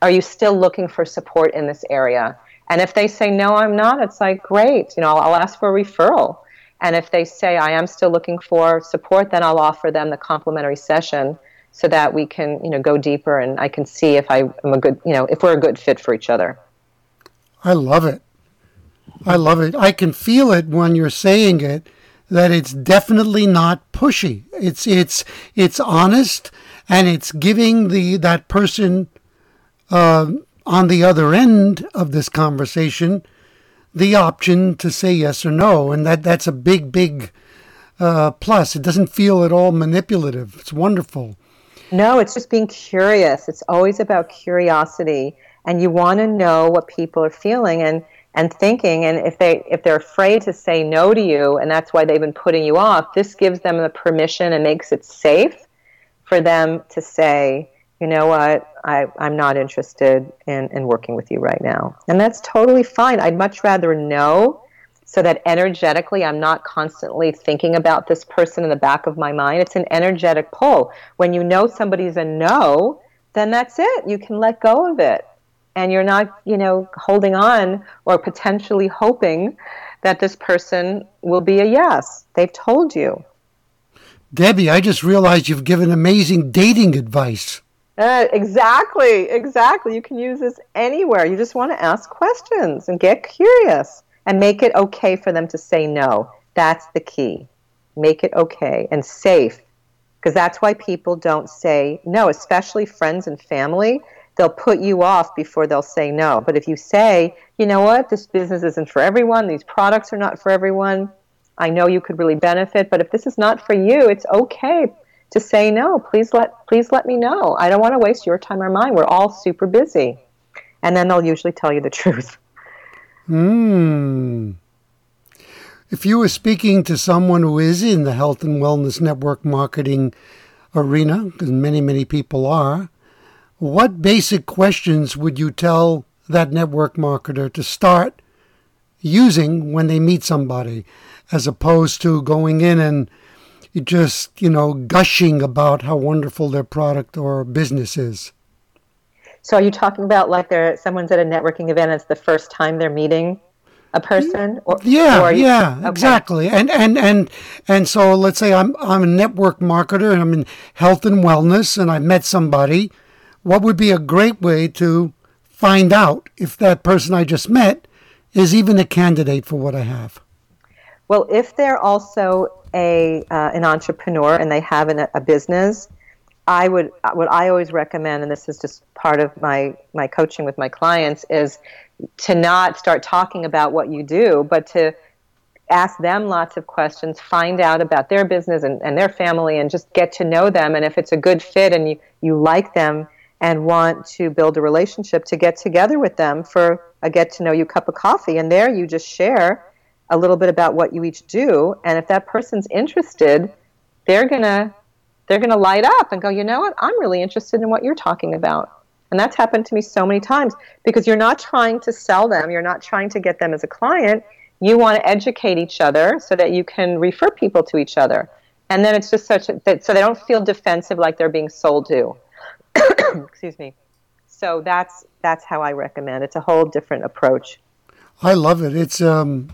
are you still looking for support in this area? And if they say, no, I'm not, it's like, great, you know, I'll, I'll ask for a referral. And if they say, I am still looking for support, then I'll offer them the complimentary session so that we can, you know, go deeper and I can see if I am a good, you know, if we're a good fit for each other. I love it. I love it. I can feel it when you're saying it that it's definitely not pushy. It's it's it's honest and it's giving the that person uh, on the other end of this conversation the option to say yes or no, and that that's a big big uh, plus. It doesn't feel at all manipulative. It's wonderful. No, it's just being curious. It's always about curiosity, and you want to know what people are feeling and and thinking. And if they if they're afraid to say no to you, and that's why they've been putting you off, this gives them the permission and makes it safe for them to say, you know what, I, I'm not interested in, in working with you right now. And that's totally fine. I'd much rather know so that energetically I'm not constantly thinking about this person in the back of my mind. It's an energetic pull. When you know somebody's a no, then that's it. You can let go of it. And you're not, you know, holding on or potentially hoping that this person will be a yes. They've told you. Debbie, I just realized you've given amazing dating advice. Uh, exactly, exactly. You can use this anywhere. You just want to ask questions and get curious and make it okay for them to say no. That's the key. Make it okay and safe because that's why people don't say no, especially friends and family. They'll put you off before they'll say no. But if you say, you know what, this business isn't for everyone, these products are not for everyone, I know you could really benefit, but if this is not for you, it's okay to say no. Please let please let me know. I don't want to waste your time or mine. We're all super busy. And then they'll usually tell you the truth. Hmm. If you were speaking to someone who is in the health and wellness network marketing arena because many many people are what basic questions would you tell that network marketer to start using when they meet somebody as opposed to going in and just, you know, gushing about how wonderful their product or business is. So are you talking about like there someone's at a networking event and it's the first time they're meeting a person or yeah or you, yeah okay. exactly and and and and so let's say i'm i'm a network marketer and i'm in health and wellness and i met somebody what would be a great way to find out if that person i just met is even a candidate for what i have well if they're also a uh, an entrepreneur and they have an, a business, I would what I always recommend, and this is just part of my my coaching with my clients, is to not start talking about what you do, but to ask them lots of questions, find out about their business and, and their family, and just get to know them. And if it's a good fit and you, you like them and want to build a relationship, to get together with them for a get to know you cup of coffee. And there you just share a little bit about what you each do. And if that person's interested, they're going to they're going to light up and go, you know what? I'm really interested in what you're talking about. And that's happened to me so many times because you're not trying to sell them, you're not trying to get them as a client. You want to educate each other so that you can refer people to each other. And then it's just such that, so they don't feel defensive like they're being sold to. Excuse me. So that's that's how I recommend. It's a whole different approach. I love it. It's um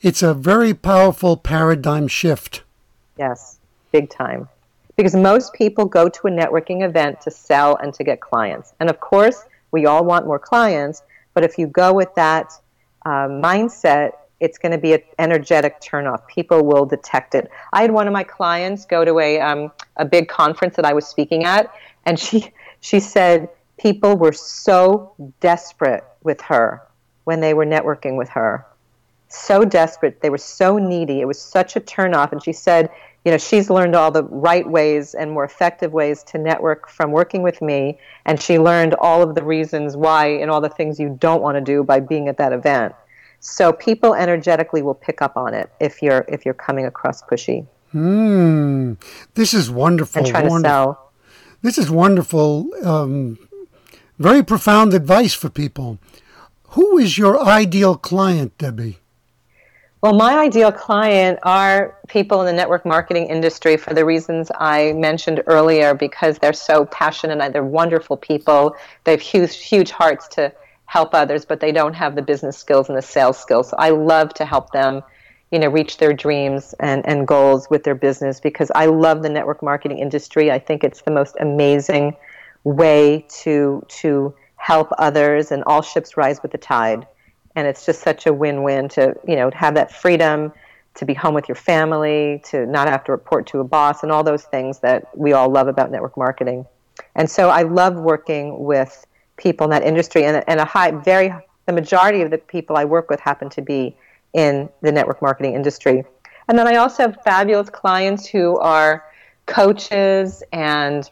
it's a very powerful paradigm shift. Yes, big time. Because most people go to a networking event to sell and to get clients. And of course, we all want more clients, but if you go with that uh, mindset, it's going to be an energetic turnoff. People will detect it. I had one of my clients go to a, um, a big conference that I was speaking at, and she, she said people were so desperate with her when they were networking with her so desperate. They were so needy. It was such a turnoff. And she said, you know, she's learned all the right ways and more effective ways to network from working with me. And she learned all of the reasons why and all the things you don't want to do by being at that event. So people energetically will pick up on it if you're if you're coming across pushy. Hmm. This is wonderful. And trying wonderful. to sell. This is wonderful. Um, very profound advice for people. Who is your ideal client, Debbie? Well, my ideal client are people in the network marketing industry for the reasons I mentioned earlier because they're so passionate and they're wonderful people. They have huge, huge hearts to help others, but they don't have the business skills and the sales skills. So I love to help them, you know, reach their dreams and, and goals with their business because I love the network marketing industry. I think it's the most amazing way to to help others and all ships rise with the tide. And it's just such a win-win to you know have that freedom to be home with your family to not have to report to a boss and all those things that we all love about network marketing. And so i love working with people in that industry and, and a high very the majority of the people i work with happen to be in the network marketing industry. And then i also have fabulous clients who are coaches and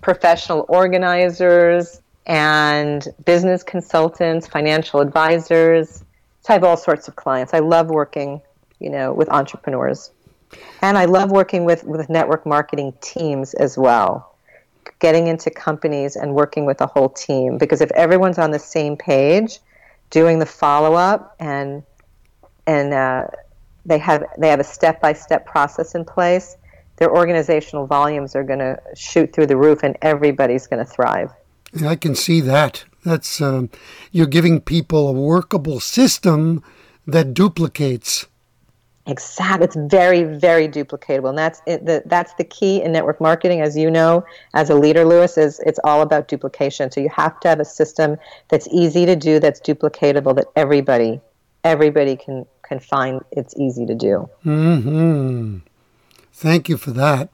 professional organizers and business consultants, financial advisors. So I have all sorts of clients. I love working, you know, with entrepreneurs. And I love working with, with network marketing teams as well. Getting into companies and working with a whole team because if everyone's on the same page, doing the follow up and and uh, they have they have a step by step process in place, their organizational volumes are going to shoot through the roof, and everybody's going to thrive. I can see that. That's um, you're giving people a workable system that duplicates. Exactly, it's very, very duplicatable, and that's it, the, that's the key in network marketing, as you know, as a leader, Louis. Is it's all about duplication. So you have to have a system that's easy to do, that's duplicatable, that everybody, everybody can can find. It's easy to do. Hmm. Thank you for that.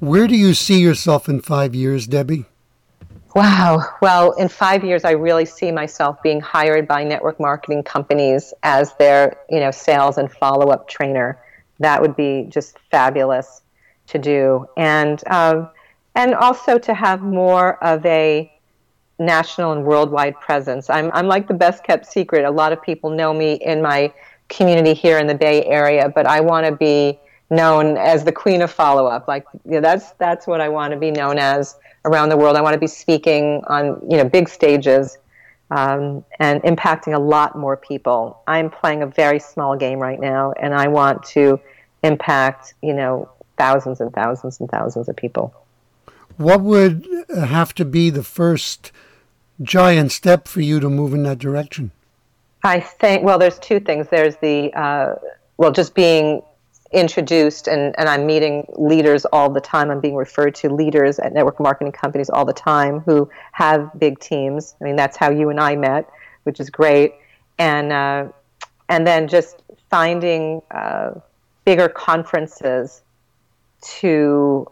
Where do you see yourself in five years, Debbie? Wow. Well, in five years, I really see myself being hired by network marketing companies as their, you know, sales and follow-up trainer. That would be just fabulous to do, and um, and also to have more of a national and worldwide presence. I'm I'm like the best kept secret. A lot of people know me in my community here in the Bay Area, but I want to be known as the queen of follow-up. Like, you know, that's that's what I want to be known as around the world. I want to be speaking on you know big stages um, and impacting a lot more people. I'm playing a very small game right now, and I want to impact you know thousands and thousands and thousands of people. What would have to be the first giant step for you to move in that direction? I think well, there's two things. There's the uh, well, just being introduced and, and I'm meeting leaders all the time. I'm being referred to leaders at network marketing companies all the time who have big teams. I mean, that's how you and I met, which is great. And, uh, and then just finding uh, bigger conferences to,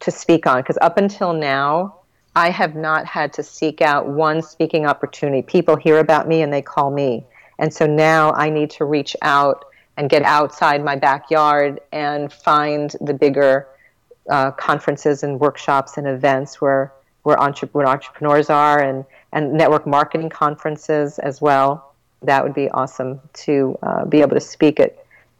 to speak on. Because up until now, I have not had to seek out one speaking opportunity. People hear about me and they call me. And so now I need to reach out and get outside my backyard and find the bigger uh, conferences and workshops and events where where, entre- where entrepreneurs are and, and network marketing conferences as well. That would be awesome to uh, be able to speak at.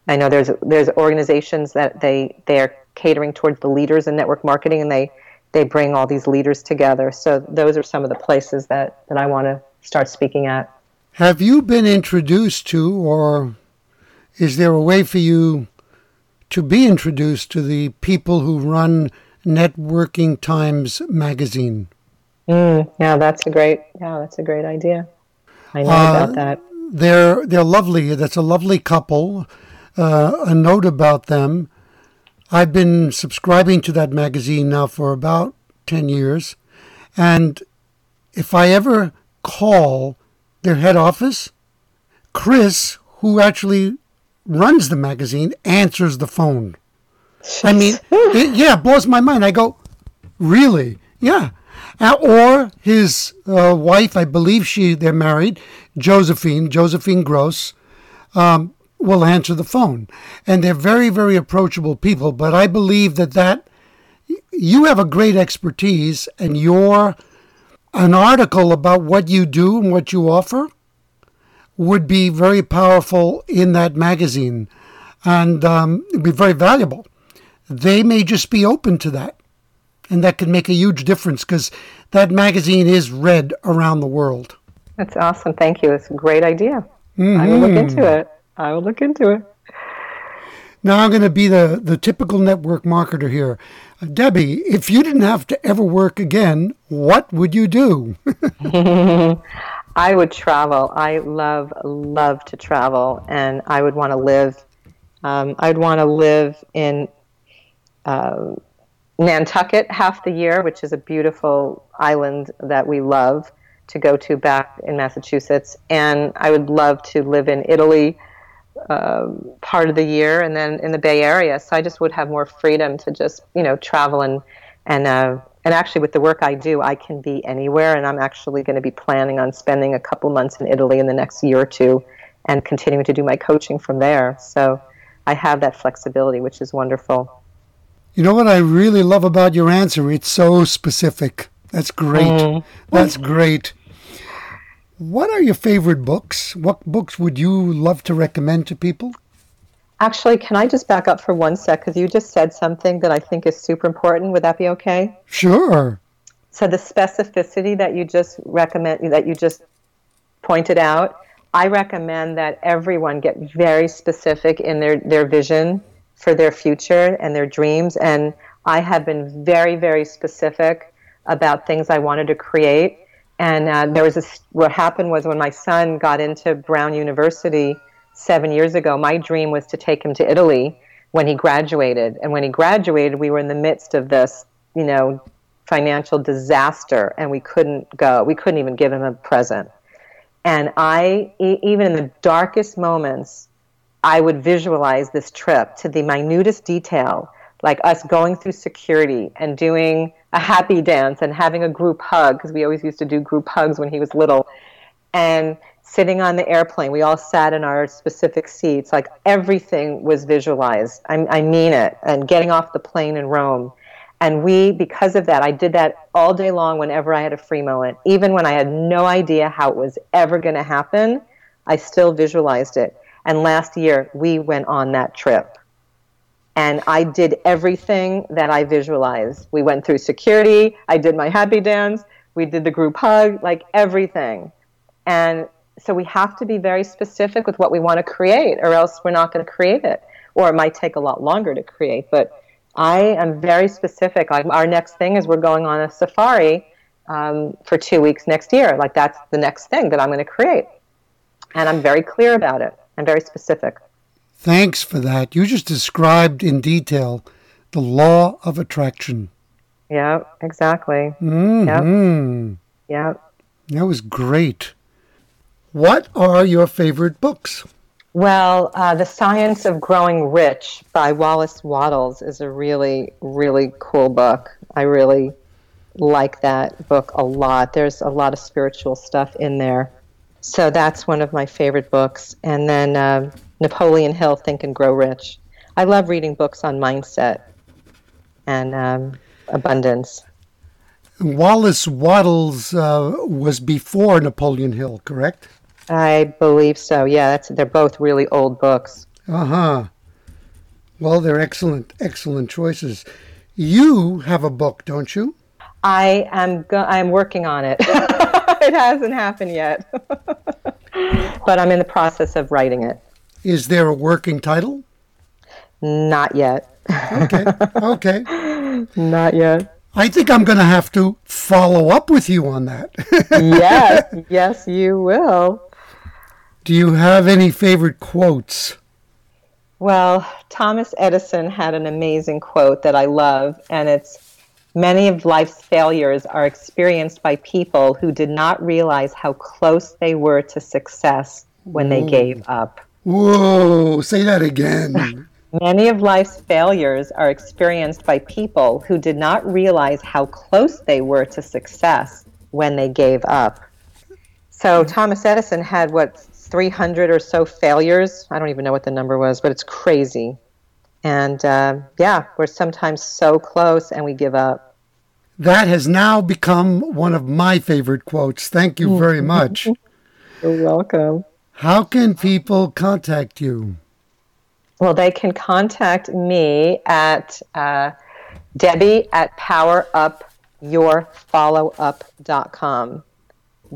I know there's there's organizations that they they are catering towards the leaders in network marketing, and they they bring all these leaders together. So those are some of the places that that I want to start speaking at. Have you been introduced to, or is there a way for you to be introduced to the people who run Networking Times magazine? Mm, yeah, that's a great. Yeah, that's a great idea. I know Uh, about that. They're they're lovely. That's a lovely couple. Uh, a note about them. I've been subscribing to that magazine now for about ten years, and if I ever call their head office, Chris, who actually runs the magazine, answers the phone. I mean, it, yeah, it blows my mind. I go, really? Yeah. Uh, or his uh, wife, I believe she they're married, Josephine, Josephine Gross, um, will answer the phone, and they're very, very approachable people. But I believe that that you have a great expertise, and your an article about what you do and what you offer would be very powerful in that magazine, and um, it'd be very valuable. They may just be open to that and that could make a huge difference because that magazine is read around the world. That's awesome. Thank you. It's a great idea. I will look into it. I will look into it. Now I'm going to be the, the typical network marketer here. Uh, Debbie, if you didn't have to ever work again, what would you do? I would travel. I love, love to travel, and I would want to live. Um, I'd want to live in uh, Nantucket half the year, which is a beautiful island that we love to go to back in Massachusetts. And I would love to live in Italy uh, part of the year and then in the Bay Area. So I just would have more freedom to just, you know, travel and, and, uh, and actually with the work I do, I can be anywhere. And I'm actually going to be planning on spending a couple months in Italy in the next year or two and continuing to do my coaching from there. So I have that flexibility, which is wonderful. You know what I really love about your answer? It's so specific. That's great. Mm-hmm. That's great. What are your favorite books? What books would you love to recommend to people? Actually, can I just back up for one sec? Because you just said something that I think is super important. Would that be okay? Sure. So the specificity that you just recommend, that you just pointed out, I recommend that everyone get very specific in their, their vision for their future and their dreams. And I have been very, very specific about things I wanted to create. And uh, there was this, what happened was when my son got into Brown University seven years ago, my dream was to take him to Italy when he graduated. And when he graduated, we were in the midst of this, you know, financial disaster and we couldn't go. We couldn't even give him a present. And I, e- even in the darkest moments, I would visualize this trip to the minutest detail, like us going through security and doing a happy dance and having a group hug, because we always used to do group hugs when he was little, and sitting on the airplane. We all sat in our specific seats. Like everything was visualized. I, I mean it. And getting off the plane in Rome. And we, because of that, I did that all day long whenever I had a free moment. Even when I had no idea how it was ever going to happen, I still visualized it. And last year, we went on that trip. And I did everything that I visualized. We went through security, I did my happy dance, we did the group hug, like everything. And so we have to be very specific with what we want to create, or else we're not going to create it. Or it might take a lot longer to create. But I am very specific. Like our next thing is we're going on a safari um, for two weeks next year. Like that's the next thing that I'm going to create. And I'm very clear about it. I'm very specific. Thanks for that. You just described in detail the law of attraction. Yeah, exactly. hmm Yeah. That was great. What are your favorite books? Well, uh, The Science of Growing Rich by Wallace Wattles is a really, really cool book. I really like that book a lot. There's a lot of spiritual stuff in there. So that's one of my favorite books. And then um, Napoleon Hill, Think and Grow Rich. I love reading books on mindset and um, abundance. Wallace Wattles uh, was before Napoleon Hill, correct? I believe so. Yeah, that's, they're both really old books. Uh huh. Well, they're excellent, excellent choices. You have a book, don't you? I am go- I'm working on it. it hasn't happened yet. but I'm in the process of writing it. Is there a working title? Not yet. Okay. Okay. Not yet. I think I'm going to have to follow up with you on that. yes, yes, you will. Do you have any favorite quotes? Well, Thomas Edison had an amazing quote that I love, and it's Many of life's failures are experienced by people who did not realize how close they were to success when they gave up. Whoa, say that again. Many of life's failures are experienced by people who did not realize how close they were to success when they gave up. So hmm. Thomas Edison had what 300 or so failures. I don't even know what the number was, but it's crazy. And uh, yeah, we're sometimes so close and we give up. That has now become one of my favorite quotes. Thank you very much. You're welcome. How can people contact you? Well, they can contact me at uh, Debbie at powerupyourfollowup.com.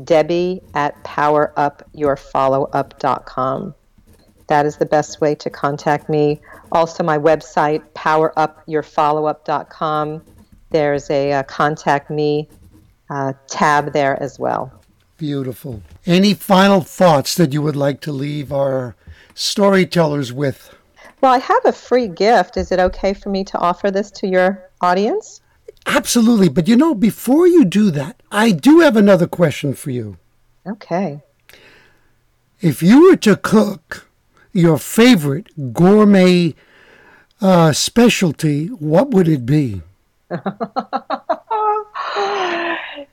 Debbie at powerupyourfollowup.com. That is the best way to contact me. Also, my website, powerupyourfollowup.com. There's a uh, contact me uh, tab there as well. Beautiful. Any final thoughts that you would like to leave our storytellers with? Well, I have a free gift. Is it okay for me to offer this to your audience? Absolutely. But you know, before you do that, I do have another question for you. Okay. If you were to cook your favorite gourmet uh, specialty, what would it be?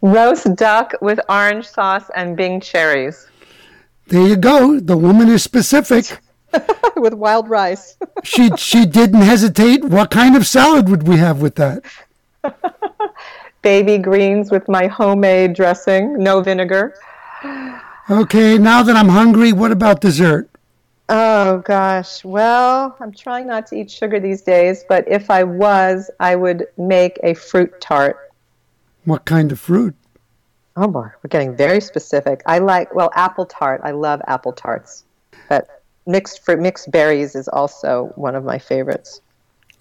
Roast duck with orange sauce and Bing cherries. There you go. The woman is specific. with wild rice. she she didn't hesitate. What kind of salad would we have with that? Baby greens with my homemade dressing, no vinegar. Okay, now that I'm hungry, what about dessert? Oh gosh. Well, I'm trying not to eat sugar these days, but if I was, I would make a fruit tart. What kind of fruit? Oh boy, we're getting very specific. I like well apple tart. I love apple tarts. But mixed fruit mixed berries is also one of my favorites.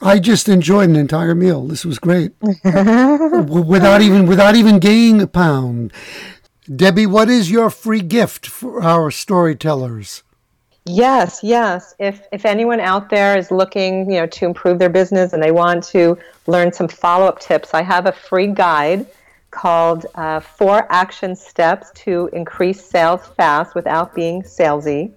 I just enjoyed an entire meal. This was great. without even without even gaining a pound. Debbie, what is your free gift for our storytellers? Yes, yes. If if anyone out there is looking, you know, to improve their business and they want to learn some follow-up tips, I have a free guide called uh, Four Action Steps to Increase Sales Fast Without Being Salesy.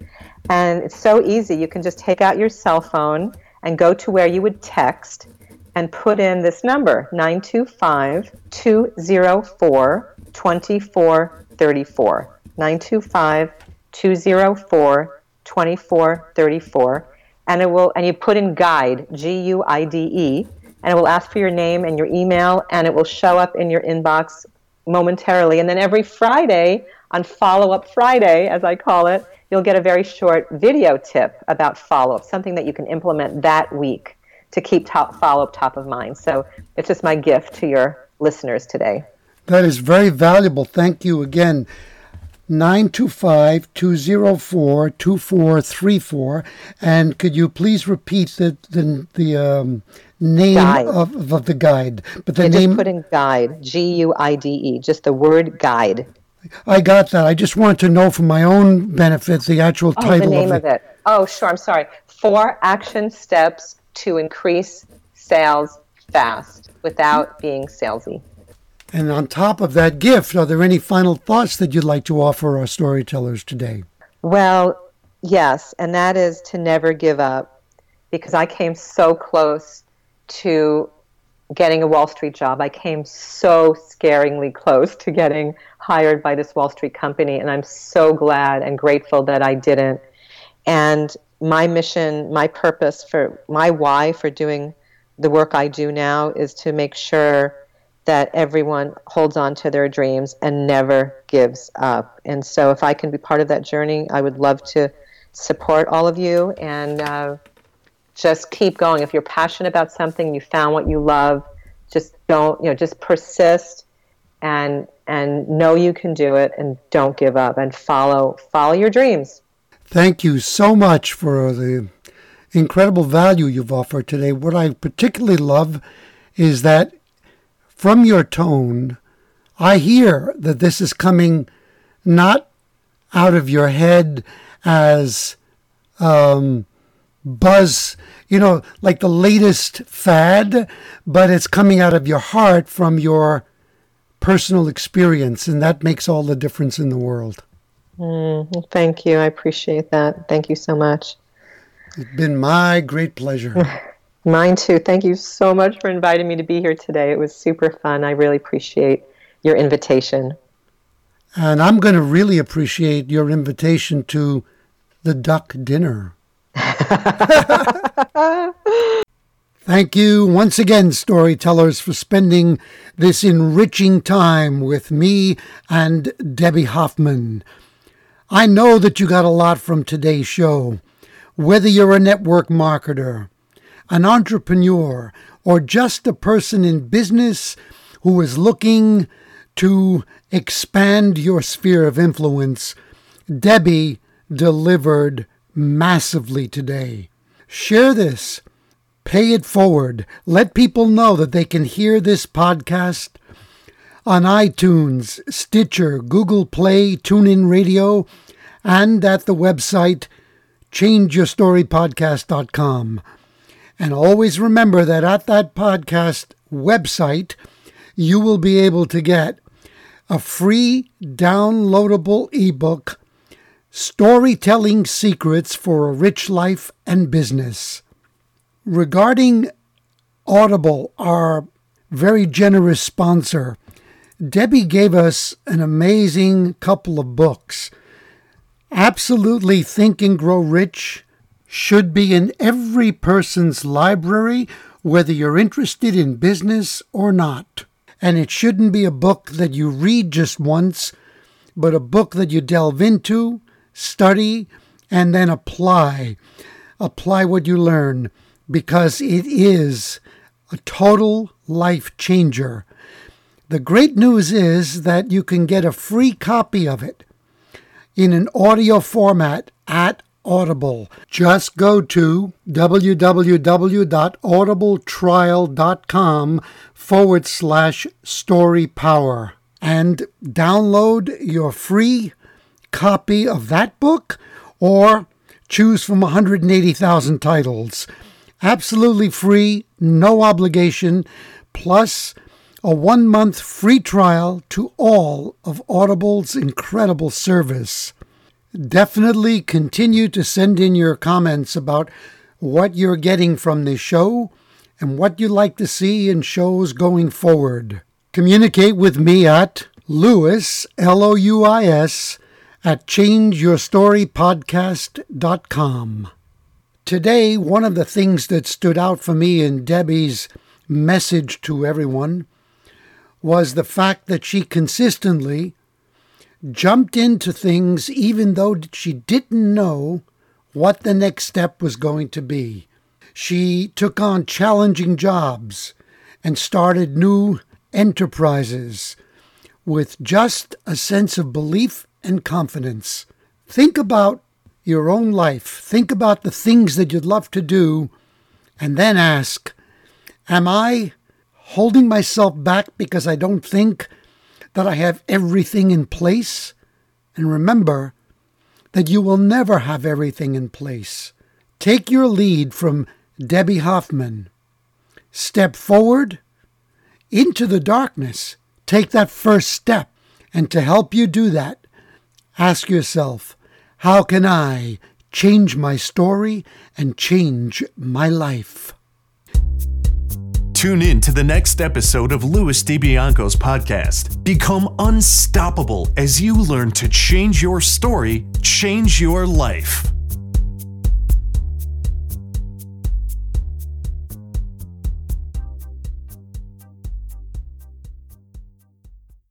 And it's so easy. You can just take out your cell phone and go to where you would text and put in this number 925 204 2434. 925 204 2434. And it will, and you put in guide, G U I D E, and it will ask for your name and your email, and it will show up in your inbox momentarily. And then every Friday, on Follow Up Friday, as I call it, you'll get a very short video tip about follow up, something that you can implement that week to keep top follow up top of mind. So it's just my gift to your listeners today. That is very valuable. Thank you again. 925 204 2434. And could you please repeat the, the, the um, name of, of the guide? But the name. Just put in guide, G U I D E, just the word guide. I got that. I just want to know for my own benefit the actual oh, title the name of, of it. Oh, sure. I'm sorry. Four action steps to increase sales fast without being salesy. And on top of that gift, are there any final thoughts that you'd like to offer our storytellers today? Well, yes, and that is to never give up because I came so close to getting a Wall Street job. I came so scaringly close to getting hired by this Wall Street company, and I'm so glad and grateful that I didn't. And my mission, my purpose for my why for doing the work I do now is to make sure that everyone holds on to their dreams and never gives up. And so, if I can be part of that journey, I would love to support all of you and uh, just keep going. If you're passionate about something, you found what you love, just don't, you know, just persist and and know you can do it and don't give up and follow follow your dreams. Thank you so much for the incredible value you've offered today. What I particularly love is that from your tone, I hear that this is coming not out of your head as um, buzz, you know, like the latest fad, but it's coming out of your heart from your personal experience, and that makes all the difference in the world. Mm, thank you. I appreciate that. Thank you so much. It's been my great pleasure. Mine too. Thank you so much for inviting me to be here today. It was super fun. I really appreciate your invitation. And I'm going to really appreciate your invitation to the duck dinner. Thank you once again, storytellers, for spending this enriching time with me and Debbie Hoffman. I know that you got a lot from today's show. Whether you're a network marketer, an entrepreneur, or just a person in business who is looking to expand your sphere of influence, Debbie delivered massively today. Share this, pay it forward, let people know that they can hear this podcast on iTunes, Stitcher, Google Play, TuneIn Radio, and at the website changeyourstorypodcast.com. And always remember that at that podcast website, you will be able to get a free downloadable ebook Storytelling Secrets for a Rich Life and Business. Regarding Audible, our very generous sponsor, Debbie gave us an amazing couple of books. Absolutely Think and Grow Rich should be in every person's library, whether you're interested in business or not. And it shouldn't be a book that you read just once, but a book that you delve into study, and then apply. Apply what you learn because it is a total life changer. The great news is that you can get a free copy of it in an audio format at Audible. Just go to www.audibletrial.com forward slash story power and download your free copy of that book or choose from 180,000 titles. Absolutely free, no obligation, plus a one month free trial to all of Audible's incredible service. Definitely continue to send in your comments about what you're getting from this show and what you'd like to see in shows going forward. Communicate with me at Louis, L O U I S, at changeyourstorypodcast.com. Today, one of the things that stood out for me in Debbie's message to everyone was the fact that she consistently jumped into things even though she didn't know what the next step was going to be. She took on challenging jobs and started new enterprises with just a sense of belief and confidence. Think about your own life. Think about the things that you'd love to do, and then ask Am I holding myself back because I don't think that I have everything in place? And remember that you will never have everything in place. Take your lead from Debbie Hoffman. Step forward into the darkness. Take that first step. And to help you do that, Ask yourself, how can I change my story and change my life? Tune in to the next episode of Louis DiBianco's podcast. Become unstoppable as you learn to change your story, change your life.